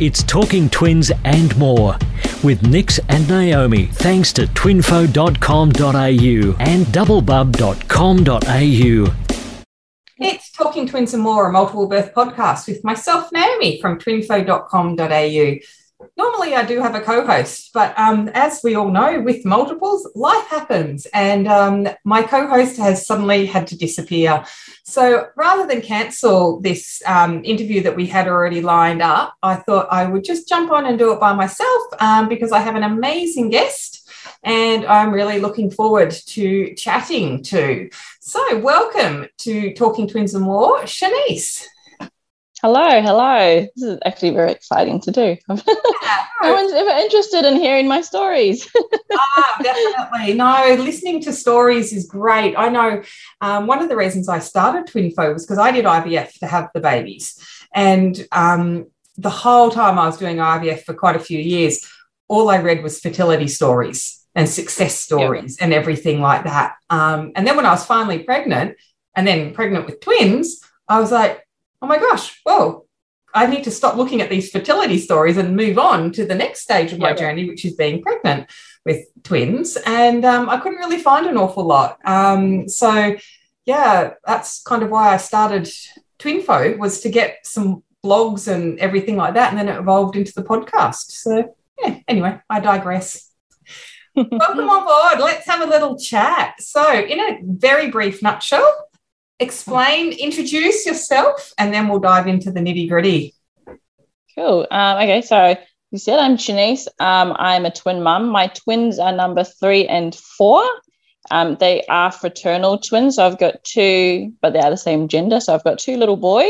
It's Talking Twins and more with Nix and Naomi, thanks to twinfo.com.au and doublebub.com.au. It's Talking Twins and More, a multiple birth podcast with myself, Naomi, from twinfo.com.au. Normally, I do have a co host, but um, as we all know, with multiples, life happens. And um, my co host has suddenly had to disappear. So rather than cancel this um, interview that we had already lined up, I thought I would just jump on and do it by myself um, because I have an amazing guest and I'm really looking forward to chatting to. So, welcome to Talking Twins and More, Shanice. Hello, hello. This is actually very exciting to do. no one's ever interested in hearing my stories. ah, definitely. No, listening to stories is great. I know um, one of the reasons I started Twinfo was because I did IVF to have the babies. And um, the whole time I was doing IVF for quite a few years, all I read was fertility stories and success stories yep. and everything like that. Um, and then when I was finally pregnant and then pregnant with twins, I was like, oh my gosh, whoa, I need to stop looking at these fertility stories and move on to the next stage of my yeah, journey, which is being pregnant with twins. And um, I couldn't really find an awful lot. Um, so, yeah, that's kind of why I started Twinfo was to get some blogs and everything like that. And then it evolved into the podcast. So, yeah, anyway, I digress. Welcome on board. Let's have a little chat. So, in a very brief nutshell, explain, introduce yourself, and then we'll dive into the nitty gritty. Cool. Um, okay, so you said I'm Shanice. Um, I'm a twin mum. My twins are number three and four. Um, they are fraternal twins. So I've got two, but they are the same gender. So I've got two little boy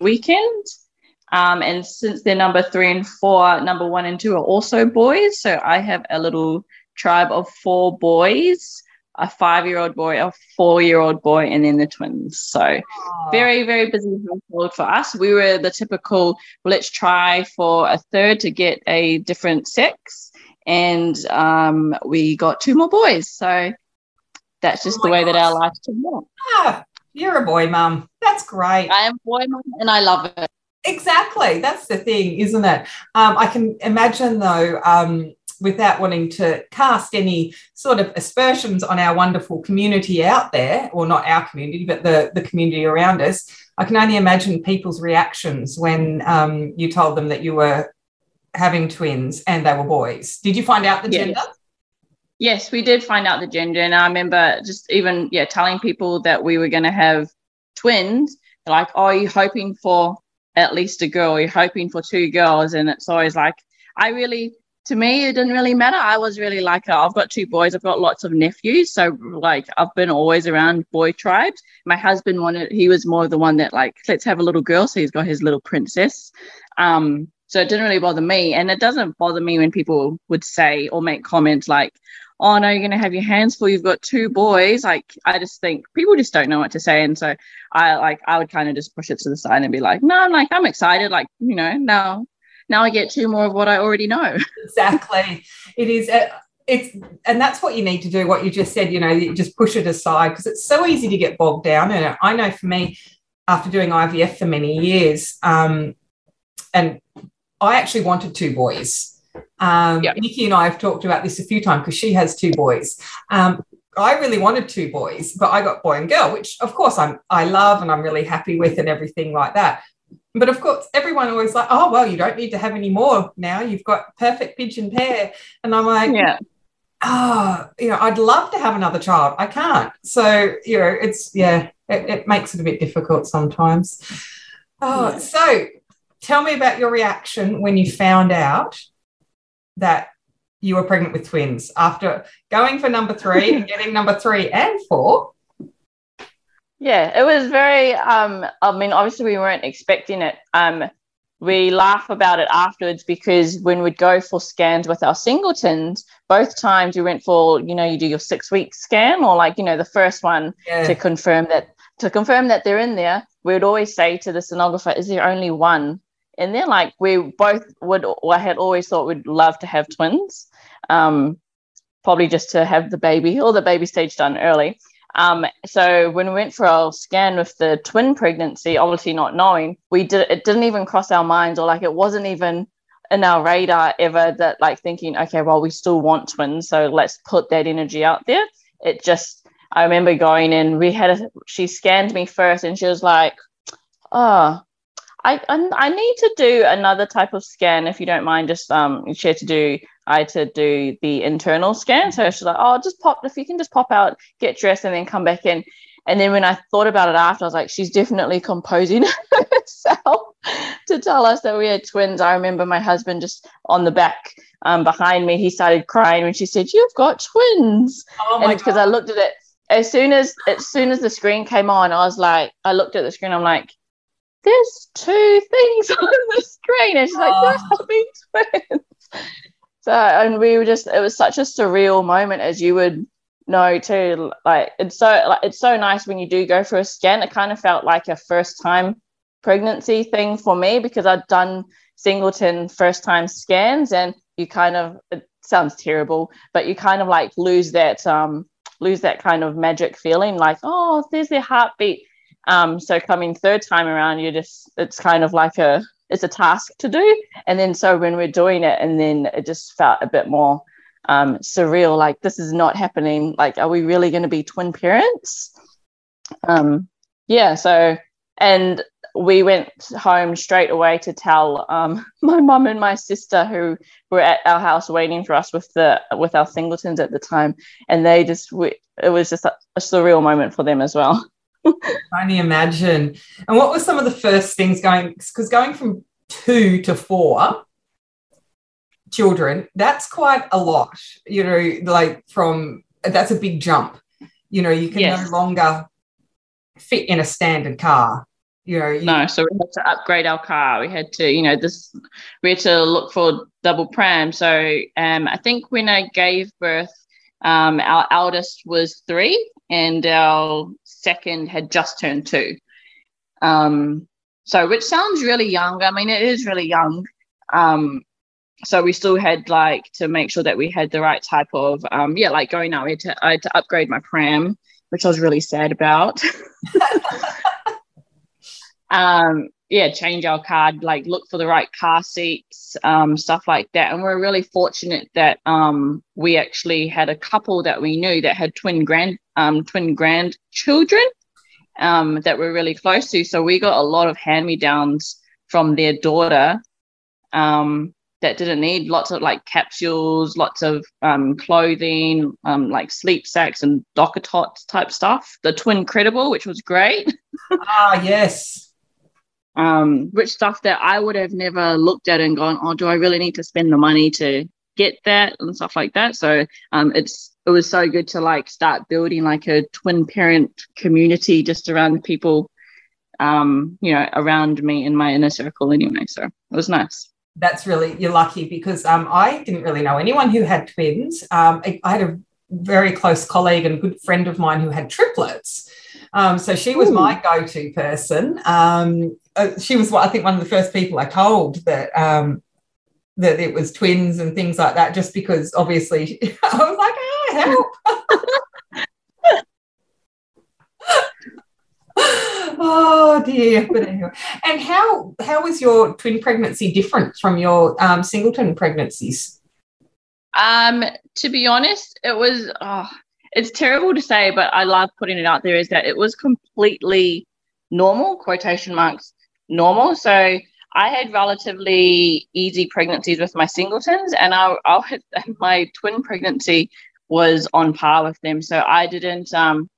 weekend. Um, and since they're number three and four, number one and two are also boys. So I have a little tribe of four boys a five year old boy, a four year old boy, and then the twins. So, Aww. very, very busy household for us. We were the typical let's try for a third to get a different sex. And um, we got two more boys. So, that's just oh the way gosh. that our life turned out. Ah, you're a boy mum. That's great. I am boy mum and I love it. Exactly. That's the thing, isn't it? Um, I can imagine though, um, without wanting to cast any sort of aspersions on our wonderful community out there, or not our community, but the, the community around us, I can only imagine people's reactions when um, you told them that you were having twins and they were boys. Did you find out the yes. gender? Yes, we did find out the gender. And I remember just even, yeah, telling people that we were going to have twins. like, oh, are you hoping for at least a girl? You're hoping for two girls. And it's always like, I really to me, it didn't really matter. I was really like, I've got two boys, I've got lots of nephews. So, like, I've been always around boy tribes. My husband wanted, he was more the one that, like, let's have a little girl. So, he's got his little princess. Um, so, it didn't really bother me. And it doesn't bother me when people would say or make comments like, oh, no, you're going to have your hands full. You've got two boys. Like, I just think people just don't know what to say. And so, I like, I would kind of just push it to the side and be like, no, I'm like, I'm excited. Like, you know, now now I get two more of what I already know. exactly. It is. Uh, it's and that's what you need to do. What you just said, you know, you just push it aside because it's so easy to get bogged down in it. I know for me, after doing IVF for many years, um, and I actually wanted two boys. Um, yep. Nikki and I have talked about this a few times because she has two boys. Um, I really wanted two boys, but I got boy and girl, which of course I'm I love and I'm really happy with and everything like that but of course, everyone always like, oh, well, you don't need to have any more now. You've got perfect pigeon pair. And I'm like, yeah. Oh, you know, I'd love to have another child. I can't. So, you know, it's, yeah, it, it makes it a bit difficult sometimes. Oh, yeah. so tell me about your reaction when you found out that you were pregnant with twins after going for number three and getting number three and four. Yeah, it was very. Um, I mean, obviously we weren't expecting it. Um, we laugh about it afterwards because when we'd go for scans with our singletons, both times we went for, you know, you do your six week scan or like, you know, the first one yeah. to confirm that to confirm that they're in there. We would always say to the sonographer, "Is there only one?" And then, like, we both would, I had always thought we'd love to have twins, um, probably just to have the baby or the baby stage done early. Um, so when we went for our scan with the twin pregnancy, obviously not knowing, we did it didn't even cross our minds or like it wasn't even in our radar ever that like thinking, okay, well, we still want twins, so let's put that energy out there. It just I remember going in, we had a she scanned me first and she was like, Oh, I, I, I need to do another type of scan if you don't mind. Just um, she had to do I to do the internal scan. So she's like, oh, just pop if you can just pop out, get dressed, and then come back in. And then when I thought about it after, I was like, she's definitely composing herself to tell us that we had twins. I remember my husband just on the back um, behind me, he started crying when she said, "You've got twins." Oh and it's because I looked at it as soon as as soon as the screen came on, I was like, I looked at the screen, I'm like, there's two things on the screen. And she's like, they're Oh. having twins. So, and we were just, it was such a surreal moment, as you would know too. Like, it's so, like, it's so nice when you do go for a scan. It kind of felt like a first time pregnancy thing for me because I'd done singleton first time scans and you kind of, it sounds terrible, but you kind of like lose that, um, lose that kind of magic feeling like, oh, there's their heartbeat um, so coming third time around, you just it's kind of like a it's a task to do. And then so when we're doing it, and then it just felt a bit more um, surreal. Like this is not happening. Like, are we really going to be twin parents? Um, yeah. So and we went home straight away to tell um, my mum and my sister who were at our house waiting for us with the with our singletons at the time, and they just we, it was just a, a surreal moment for them as well. only imagine. And what were some of the first things going? Because going from two to four children, that's quite a lot. You know, like from that's a big jump. You know, you can Yes. no longer fit in a standard car. You know, you, No, so we had to upgrade our car. We had to, you know, this we had to look for double pram. So um, I think when I gave birth, um, our eldest was three, and our second had just turned two. Um, so which sounds really young. I mean, it is really young. Um, so we still had like to make sure that we had the right type of um, yeah, like going out. We had to I had to upgrade my pram, which I was really sad about. um yeah change our card like look for the right car seats um stuff like that. And we're really fortunate that um we actually had a couple that we knew that had twin grand um twin grandchildren um that we're really close to. So we got a lot of hand me downs from their daughter um that didn't need lots of like capsules lots of um clothing um like sleep sacks and DockATots type stuff. The twin credible which was great. Ah, yes. Um, which stuff that I would have never looked at and gone, oh, do I really need to spend the money to get that and stuff like that. So um, it's it was so good to like start building like a twin parent community just around people, um, you know, around me in my inner circle anyway. So it was nice. That's really you're lucky because um, I didn't really know anyone who had twins. Um, I, I had a very close colleague and good friend of mine who had triplets. Um, so she was Ooh. my go-to person. Um, uh, she was, I think, one of the first people I told that um, that it was twins and things like that. Just because, obviously, I was like, "Ah, help!" oh dear. But anyway, and how how was your twin pregnancy different from your um, singleton pregnancies? Um, to be honest, it was oh, it's terrible to say, but I love putting it out there is that it was completely normal, quotation marks, normal. So I had relatively easy pregnancies with my singletons, and I, I had, my twin pregnancy was on par with them. So I didn't um,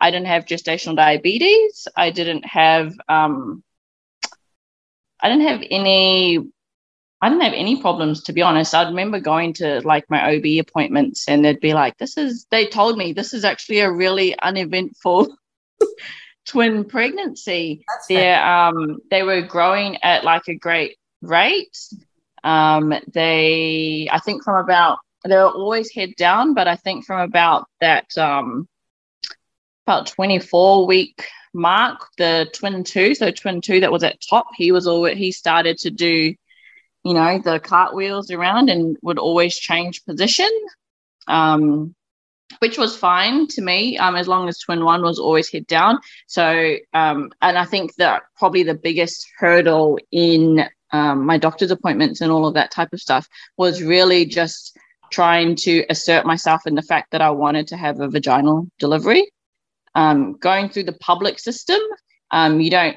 I didn't have gestational diabetes. I didn't have um, I didn't have any I didn't have any problems to be honest. I remember going to like my OB appointments and they'd be like, this is they told me this is actually a really uneventful twin pregnancy. They um they were growing at like a great rate. Um they I think from about they were always head down, but I think from about that um about 24 week mark, the twin two, so twin two that was at top, he was all he started to do you know, the cartwheels around and would always change position. Um, which was fine to me um, as long as twin one was always head down. So, um, and I think that probably the biggest hurdle in um, my doctor's appointments and all of that type of stuff was really just trying to assert myself in the fact that I wanted to have a vaginal delivery. Um, going through the public system, um, you don't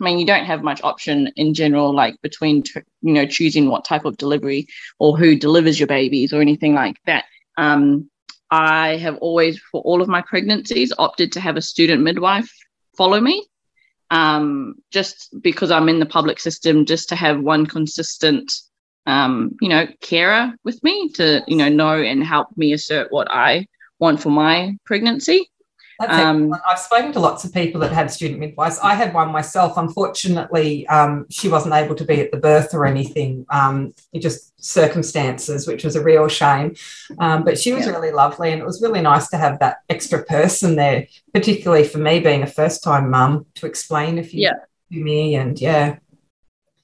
I mean, you don't have much option in general, like between, you know, choosing what type of delivery or who delivers your babies or anything like that. Um, I have always, for all of my pregnancies, opted to have a student midwife follow me, um, just because I'm in the public system, just to have one consistent, um, you know, carer with me to, you know, know and help me assert what I want for my pregnancy. Um, I've spoken to lots of people that had student midwives. I had one myself. Unfortunately, um, she wasn't able to be at the birth or anything. Um, it just circumstances, which was a real shame. Um, but she was yeah. really lovely, and it was really nice to have that extra person there, particularly for me being a first-time mum, to explain a few yeah. to me. And yeah,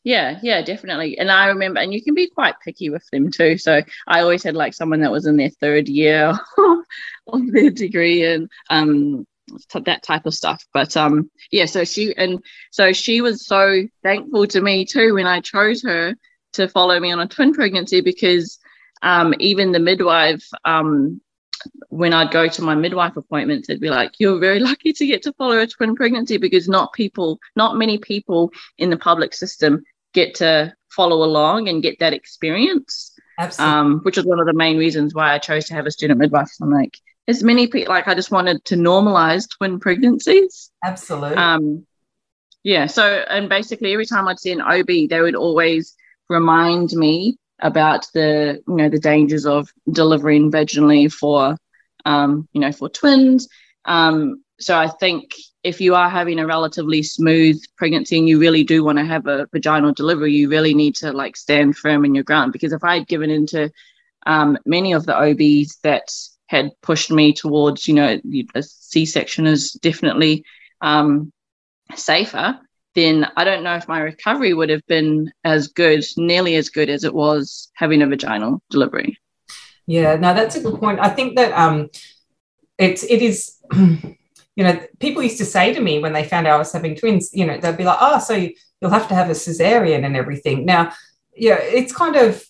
yeah, yeah, definitely. And I remember, and you can be quite picky with them too. So I always had like someone that was in their third year of their degree and um that type of stuff. But um yeah, so she and so she was so thankful to me too when I chose her to follow me on a twin pregnancy because um even the midwife um when I'd go to my midwife appointments, they'd be like, You're very lucky to get to follow a twin pregnancy because not people, not many people in the public system get to follow along and get that experience. Absolutely. Um, which is one of the main reasons why I chose to have a student midwife. I'm like, as many people, like, I just wanted to normalize twin pregnancies. Absolutely. Um, yeah. So, and basically, every time I'd see an OB, they would always remind me about the, you know, the dangers of delivering vaginally for, um, you know, for twins. Um, so I think if you are having a relatively smooth pregnancy and you really do want to have a vaginal delivery, you really need to like stand firm in your ground. Because if I had given into um, many of the OBs that had pushed me towards, you know, a C-section is definitely um, safer, then I don't know if my recovery would have been as good, nearly as good as it was having a vaginal delivery. Yeah, no, that's a good point. I think that um, it's it is you know, people used to say to me when they found out I was having twins, you know, they'd be like, oh, so you'll have to have a cesarean and everything. Now, yeah, it's kind of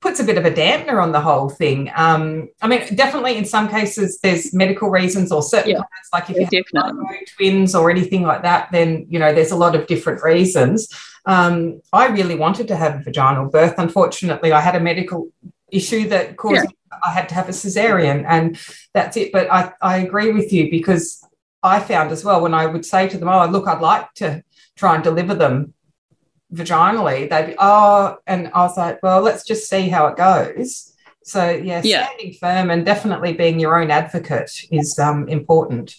puts a bit of a dampener on the whole thing. Um, I mean, definitely in some cases there's medical reasons or certain yeah, times, like if you have twins or anything like that, then you know there's a lot of different reasons. Um, I really wanted to have a vaginal birth. Unfortunately, I had a medical issue that caused yeah. I had to have a cesarean, and that's it. But I, I agree with you because I found as well when I would say to them, "Oh, look, I'd like to try and deliver them vaginally," they'd be, "Oh," and I was like, "Well, let's just see how it goes." So yeah, yeah. standing firm and definitely being your own advocate is um, important.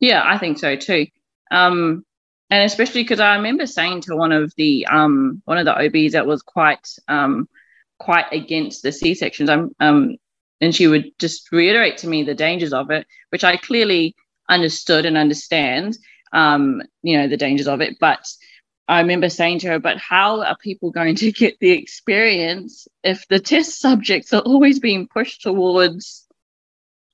Yeah, I think so too. Um, and especially because I remember saying to one of the um, one of the OBs that was quite um, quite against the C sections. I'm um, and she would just reiterate to me the dangers of it, which I clearly understood and understand, um, you know, the dangers of it. But I remember saying to her, but how are people going to get the experience if the test subjects are always being pushed towards,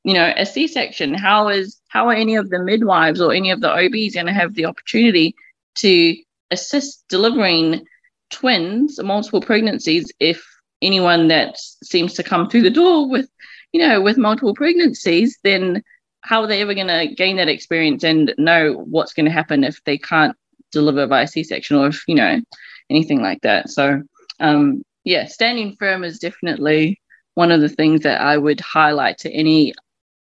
you know, a C-section? How is how are any of the midwives or any of the OBs going to have the opportunity to assist delivering twins, multiple pregnancies, if anyone that seems to come through the door with, you know, with multiple pregnancies, then how are they ever going to gain that experience and know what's going to happen if they can't deliver by c-section or if you know anything like that? So um, yeah standing firm is definitely one of the things that i would highlight to any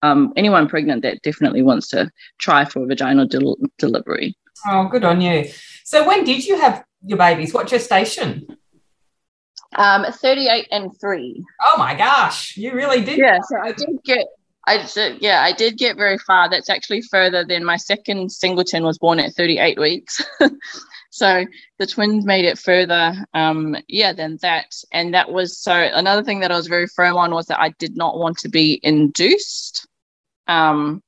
um, anyone pregnant that definitely wants to try for vaginal del- delivery. Oh good on you. So when did you have your babies? What gestation um 38 and 3 oh my gosh you really did. Yeah so i did get I did, yeah, I did get very far. That's actually further than my second singleton was born at 38 weeks. so the twins made it further, um, yeah, than that. And that was so another thing that I was very firm on was that I did not want to be induced. Um,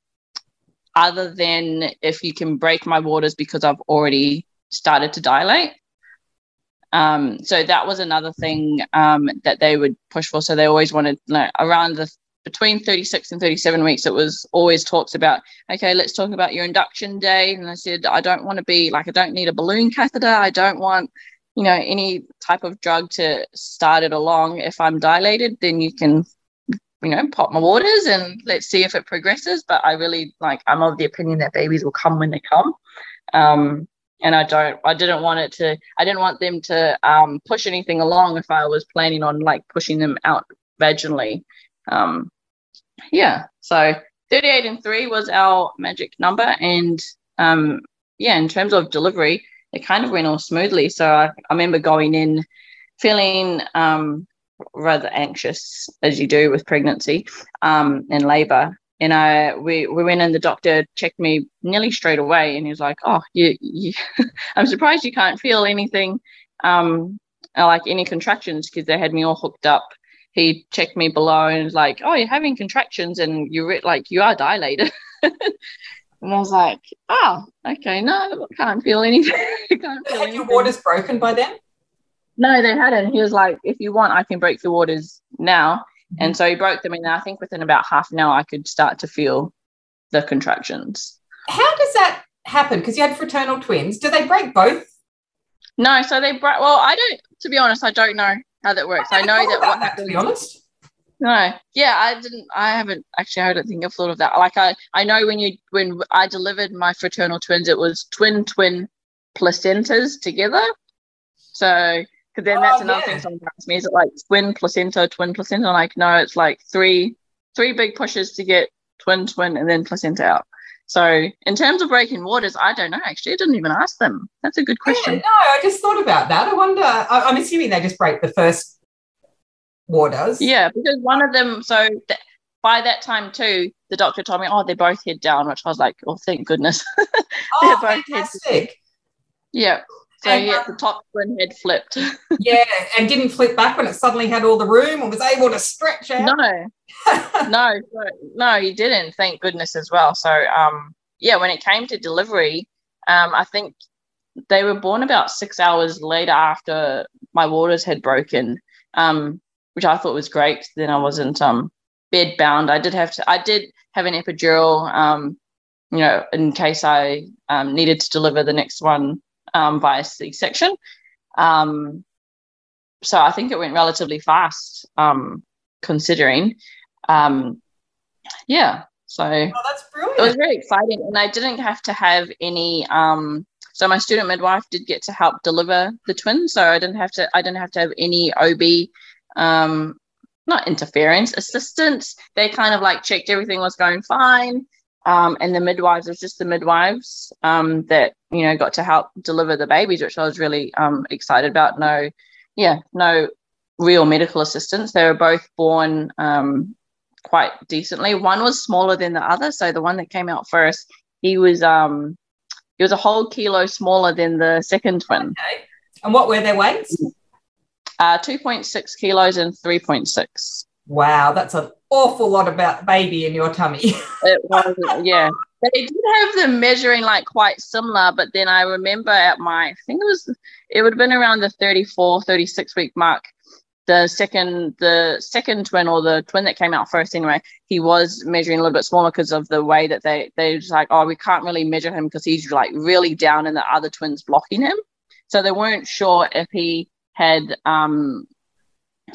other than if you can break my waters because I've already started to dilate. Um, so that was another thing um, that they would push for. So they always wanted like, around the between 36 and 37 weeks, it was always talks about, okay, let's talk about your induction day. And I said, I don't want to be like, I don't need a balloon catheter. I don't want, you know, any type of drug to start it along. If I'm dilated, then you can, you know, pop my waters and let's see if it progresses. But I really like, I'm of the opinion that babies will come when they come. Um, and I don't, I didn't want it to, I didn't want them to um, push anything along if I was planning on like pushing them out vaginally. Um, yeah, so 38 and 3 was our magic number. And um, yeah, in terms of delivery, it kind of went all smoothly. So I, I remember going in feeling um, rather anxious, as you do with pregnancy um, and labor and I we we went in. The doctor checked me nearly straight away, and he was like, "Oh, you, you I'm surprised you can't feel anything, um, like any contractions, because they had me all hooked up." He checked me below and was like, "Oh, you're having contractions, and you're like you are dilated." and I was like, "Oh, okay, no, I can't feel anything." can't feel Had your waters broken by then? No, they hadn't. He was like, "If you want, I can break the waters now." And mm-hmm. so he broke them, and I think within about half an hour, I could start to feel the contractions. How does that happen? Because you had fraternal twins. Do they break both? No, so they break. Well, I don't. To be honest, I don't know how that works. I, I know that what that, To be honest. No, yeah, I didn't. I haven't actually. I don't think I've thought of that. Like I, I know when you when I delivered my fraternal twins, it was twin twin placentas together. So because then that's oh, another yeah. thing someone asks me: is it like twin placenta, twin placenta? I'm like, no, it's like three three big pushes to get twin, twin, and then placenta out. So in terms of breaking waters, I don't know. Actually, I didn't even ask them. That's a good question. Yeah, no, I just thought about that. I wonder. I, am assuming they just break the first waters. Yeah, because one of them. So th- by that time too, the doctor told me, oh, they're both head down, which I was like, oh, thank goodness. oh, fantastic. Yeah. So and, yeah, the top twin had flipped. yeah, and didn't flip back when it suddenly had all the room or was able to stretch out. No, no, no, he didn't. Thank goodness as well. So um, yeah, when it came to delivery, um, I think they were born about six hours later after my waters had broken, um, which I thought was great. Then I wasn't um bed bound. I did have to. I did have an epidural. Um, you know, in case I um, needed to deliver the next one um, via C section. Um, so I think it went relatively fast, um, considering. Um, yeah, so oh, that's brilliant. It was very exciting, and I didn't have to have any. Um, so my student midwife did get to help deliver the twins, so I didn't have to. I didn't have to have any OB um, not interference, assistance. They kind of like checked everything was going fine. Um, and the midwives, it was just the midwives um, that, you know, got to help deliver the babies, which I was really um, excited about. No, yeah, no real medical assistance. They were both born um, quite decently. One was smaller than the other. So the one that came out first, he was um, he was a whole kilo smaller than the second twin. Okay. And what were their weights? Uh, 2.6 kilos and 3.6. Wow, that's an awful lot about baby in your tummy. it was, yeah. They did have them measuring like quite similar, but then I remember at my, I think it was, it would have been around the 34, 36 week mark. The second, the second twin or the twin that came out first anyway, he was measuring a little bit smaller because of the way that they they just like, oh, we can't really measure him because he's like really down and the other twins blocking him. So they weren't sure if he had um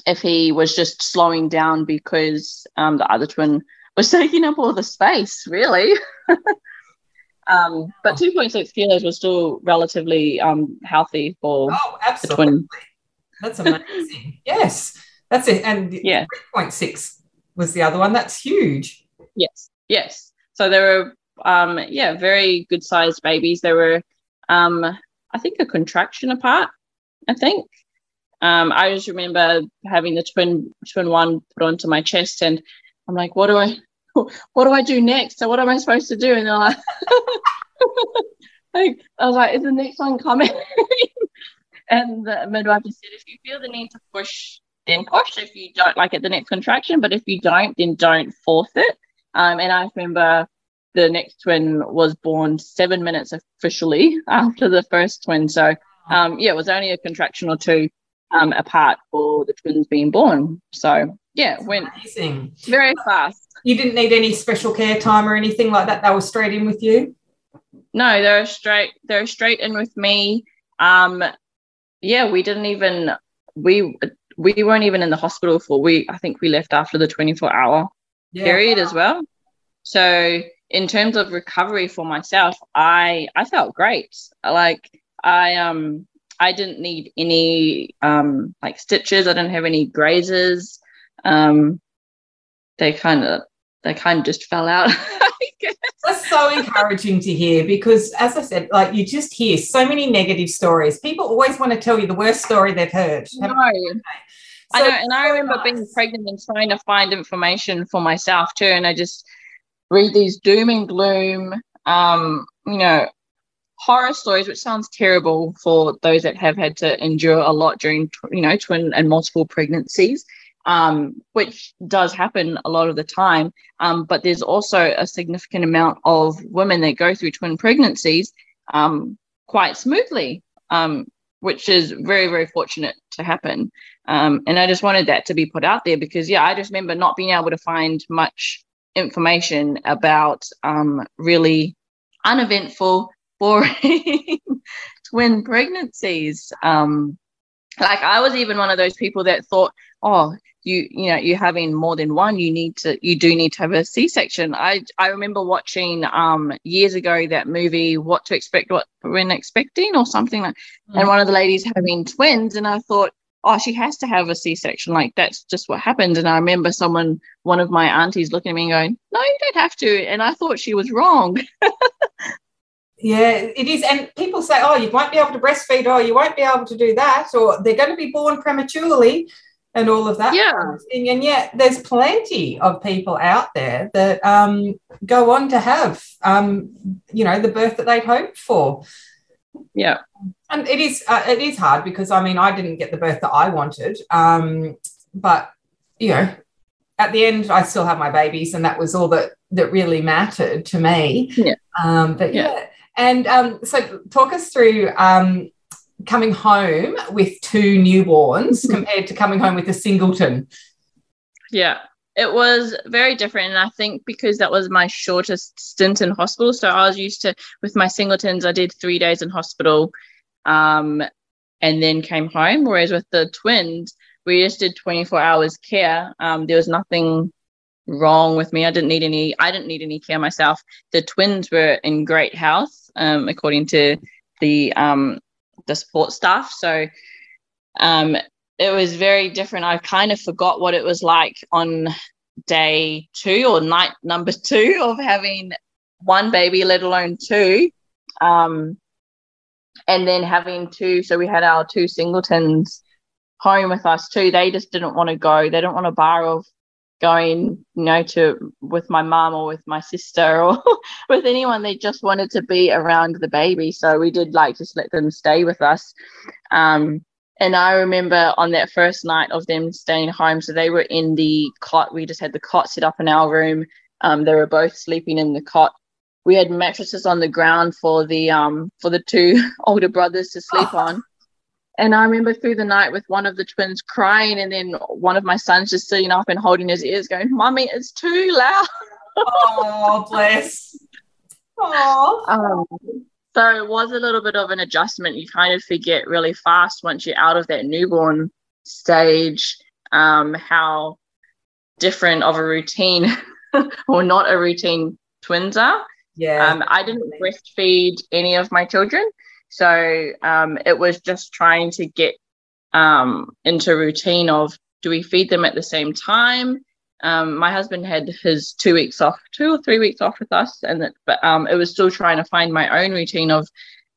if he was just slowing down because um, the other twin was taking up all the space, really. um, but 2.6 kilos was still relatively um, healthy for oh, absolutely. the twin. That's amazing. yes, that's it. And yeah, 3.6 was the other one. That's huge. Yes, yes. So there were, um, yeah, very good sized babies. They were, um, I think, a contraction apart. I think um, I just remember having the twin twin one put onto my chest, and I'm like, what do I, what do I do next? So what am I supposed to do? And they're like, like I was like, is the next one coming? and the midwife just said, if you feel the need to push, then push. If you don't like it, the next contraction, but if you don't, then don't force it. Um, and I remember the next twin was born seven minutes officially after the first twin. So um, yeah, it was only a contraction or two um, apart for the twins being born. So yeah, went Amazing. very fast. You didn't need any special care time or anything like that. They were straight in with you. No, they're straight. They're straight in with me. Um, yeah, we didn't even we we weren't even in the hospital for we. I think we left after the twenty four hour Yeah. period as well. So in terms of recovery for myself, I I felt great. Like I um I didn't need any um like stitches. I didn't have any grazes. Um, they kind of they kind of just fell out. That's so encouraging to hear because, as I said, like you just hear so many negative stories. People always want to tell you the worst story they've heard. no, So- I know, and I remember being pregnant and trying to find information for myself too, and I just read these doom and gloom, um, you know, horror stories, which sounds terrible for those that have had to endure a lot during, you know, twin and multiple pregnancies, um, which does happen a lot of the time. Um, but there's also a significant amount of women that go through twin pregnancies um, quite smoothly, um, which is very, very fortunate to happen. Um, and I just wanted that to be put out there because, yeah, I just remember not being able to find much information about um, really uneventful, boring twin pregnancies. Um, like I was even one of those people that thought, oh, you you know you're having more than one you need to you do need to have a c-section. I i remember watching um years ago that movie what to expect what when expecting or something like and one of the ladies having twins and i thought oh she has to have a c-section. Like that's just what happens and i remember someone one of my aunties looking at me and going no you don't have to. And i thought she was wrong Yeah, it is. And people say, oh, you won't be able to breastfeed, or you won't be able to do that, or they're going to be born prematurely, and all of that. Yeah. kind of thing. And yet, there's plenty of people out there that um, go on to have, um, you know, the birth that they'd hoped for. yeah And it is, uh, it is hard because I mean, I didn't get the birth that I wanted, um, but you know, at the end, I still have my babies, and that was all that that really mattered to me. Yeah. Um, but Yeah. yeah. And um, so, talk us through um, coming home with two newborns compared to coming home with a singleton. Yeah, it was very different. And I think because that was my shortest stint in hospital. So I was used to, with my singletons, I did three days in hospital um, and then came home. Whereas with the twins, we just did 24 hours care. Um, there was nothing wrong with me. I didn't need any, I didn't need any care myself. The twins were in great health, um, according to the, um, the support staff. So, um, it was very different. I kind of forgot what it was like on day two or night number two of having one baby, let alone two. Um, and then having two, so we had our two singletons home with us too. They just didn't want to go. They didn't want bar of going, you know, to with my mum or with my sister or with anyone. They just wanted to be around the baby. So we did like just let them stay with us. Um, and I remember on that first night of them staying home, so they were in the cot. We just had the cot set up in our room. Um, they were both sleeping in the cot. We had mattresses on the ground for the um for the two older brothers to sleep on. And I remember through the night with one of the twins crying, and then one of my sons just sitting up and holding his ears, going, "Mummy, it's too loud." Oh, bless. Oh, Um, so it was a little bit of an adjustment. You kind of forget really fast once you're out of that newborn stage um, how different of a routine or not a routine twins are. yeah. Um, I didn't breastfeed any of my children. So um, it was just trying to get um, into routine of do we feed them at the same time? Um, my husband had his two weeks off, two or three weeks off with us, and but um, it was still trying to find my own routine of,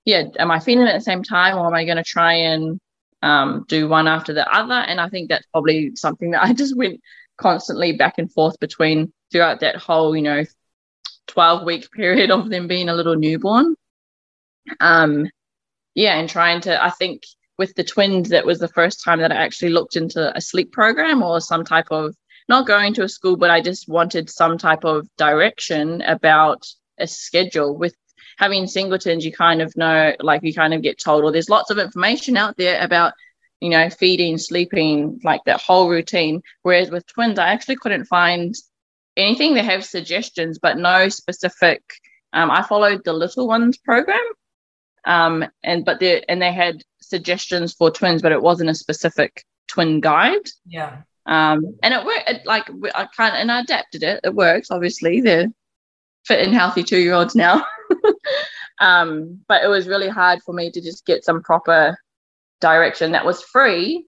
yeah, am I feeding them at the same time, or am I going to try and um, do one after the other? And I think that's probably something that I just went constantly back and forth between throughout that whole, you know, 12 week period of them being a little newborn. Um, yeah, and trying to, I think with the twins, that was the first time that I actually looked into a sleep program or some type of not going to a school, but I just wanted some type of direction about a schedule. With having singletons, you kind of know, like you kind of get told, or there's lots of information out there about, you know, feeding, sleeping, like that whole routine. Whereas with twins, I actually couldn't find anything. They have suggestions, but no specific. Um, I followed the Little Ones program, um, and but they and they had suggestions for twins, but it wasn't a specific twin guide. Yeah. Um, and it worked. Like I can't, and I adapted it. It works. Obviously, they're fit and healthy two year olds now. um, but it was really hard for me to just get some proper direction that was free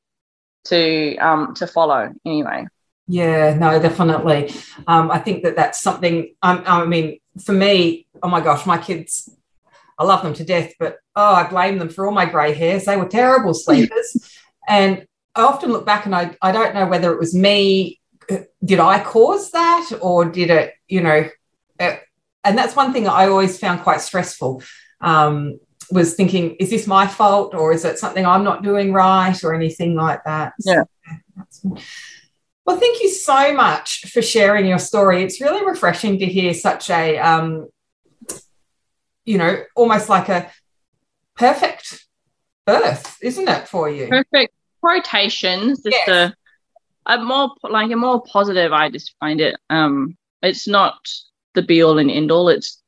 to um, to follow. Anyway. Yeah, no, definitely. Um, I think that that's something. Um, I mean, for me, oh my gosh, my kids, I love them to death, but oh, I blame them for all my grey hairs. They were terrible sleepers, and I often look back and I I don't know whether it was me. Did I cause that, or did it? You know, uh, and that's one thing I always found quite stressful. Um, was thinking, is this my fault, or is it something I'm not doing right, or anything like that? Yeah. So, well, thank you so much for sharing your story. It's really refreshing to hear such a, um, you know, almost like a perfect birth, isn't it, for you? Perfect quotations, just yes. a, a more like a more positive. I just find it. Um, it's not the be all and end all. It's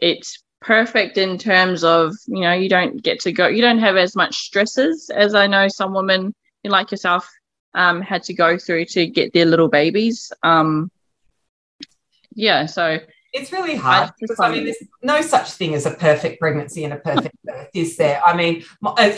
it's perfect in terms of you know you don't get to go you don't have as much stresses as i know some women like yourself um, had to go through to get their little babies um, yeah so it's really hard because I mean, there's no such thing as a perfect pregnancy and a perfect birth, is there? I mean,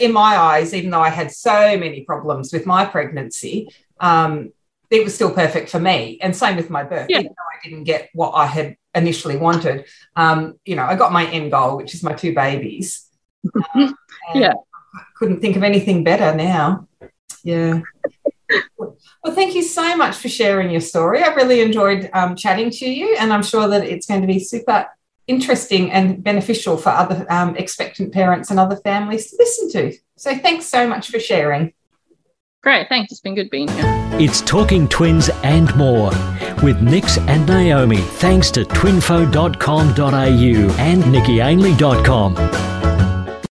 in my eyes, even though I had so many problems with my pregnancy, um, it was still perfect for me. And same with my birth, yeah. even though I didn't get what I had initially wanted. Um, you know, I got my end goal, which is my two babies. Um, yeah. I couldn't think of anything better now. Yeah. Well, thank you so much for sharing your story. I really enjoyed um, chatting to you, and I'm sure that it's going to be super interesting and beneficial for other um, expectant parents and other families to listen to. So, thanks so much for sharing. Great, thanks. It's been good being here. It's Talking Twins and more with Nix and Naomi, thanks to twinfo.com.au and nickyainley.com.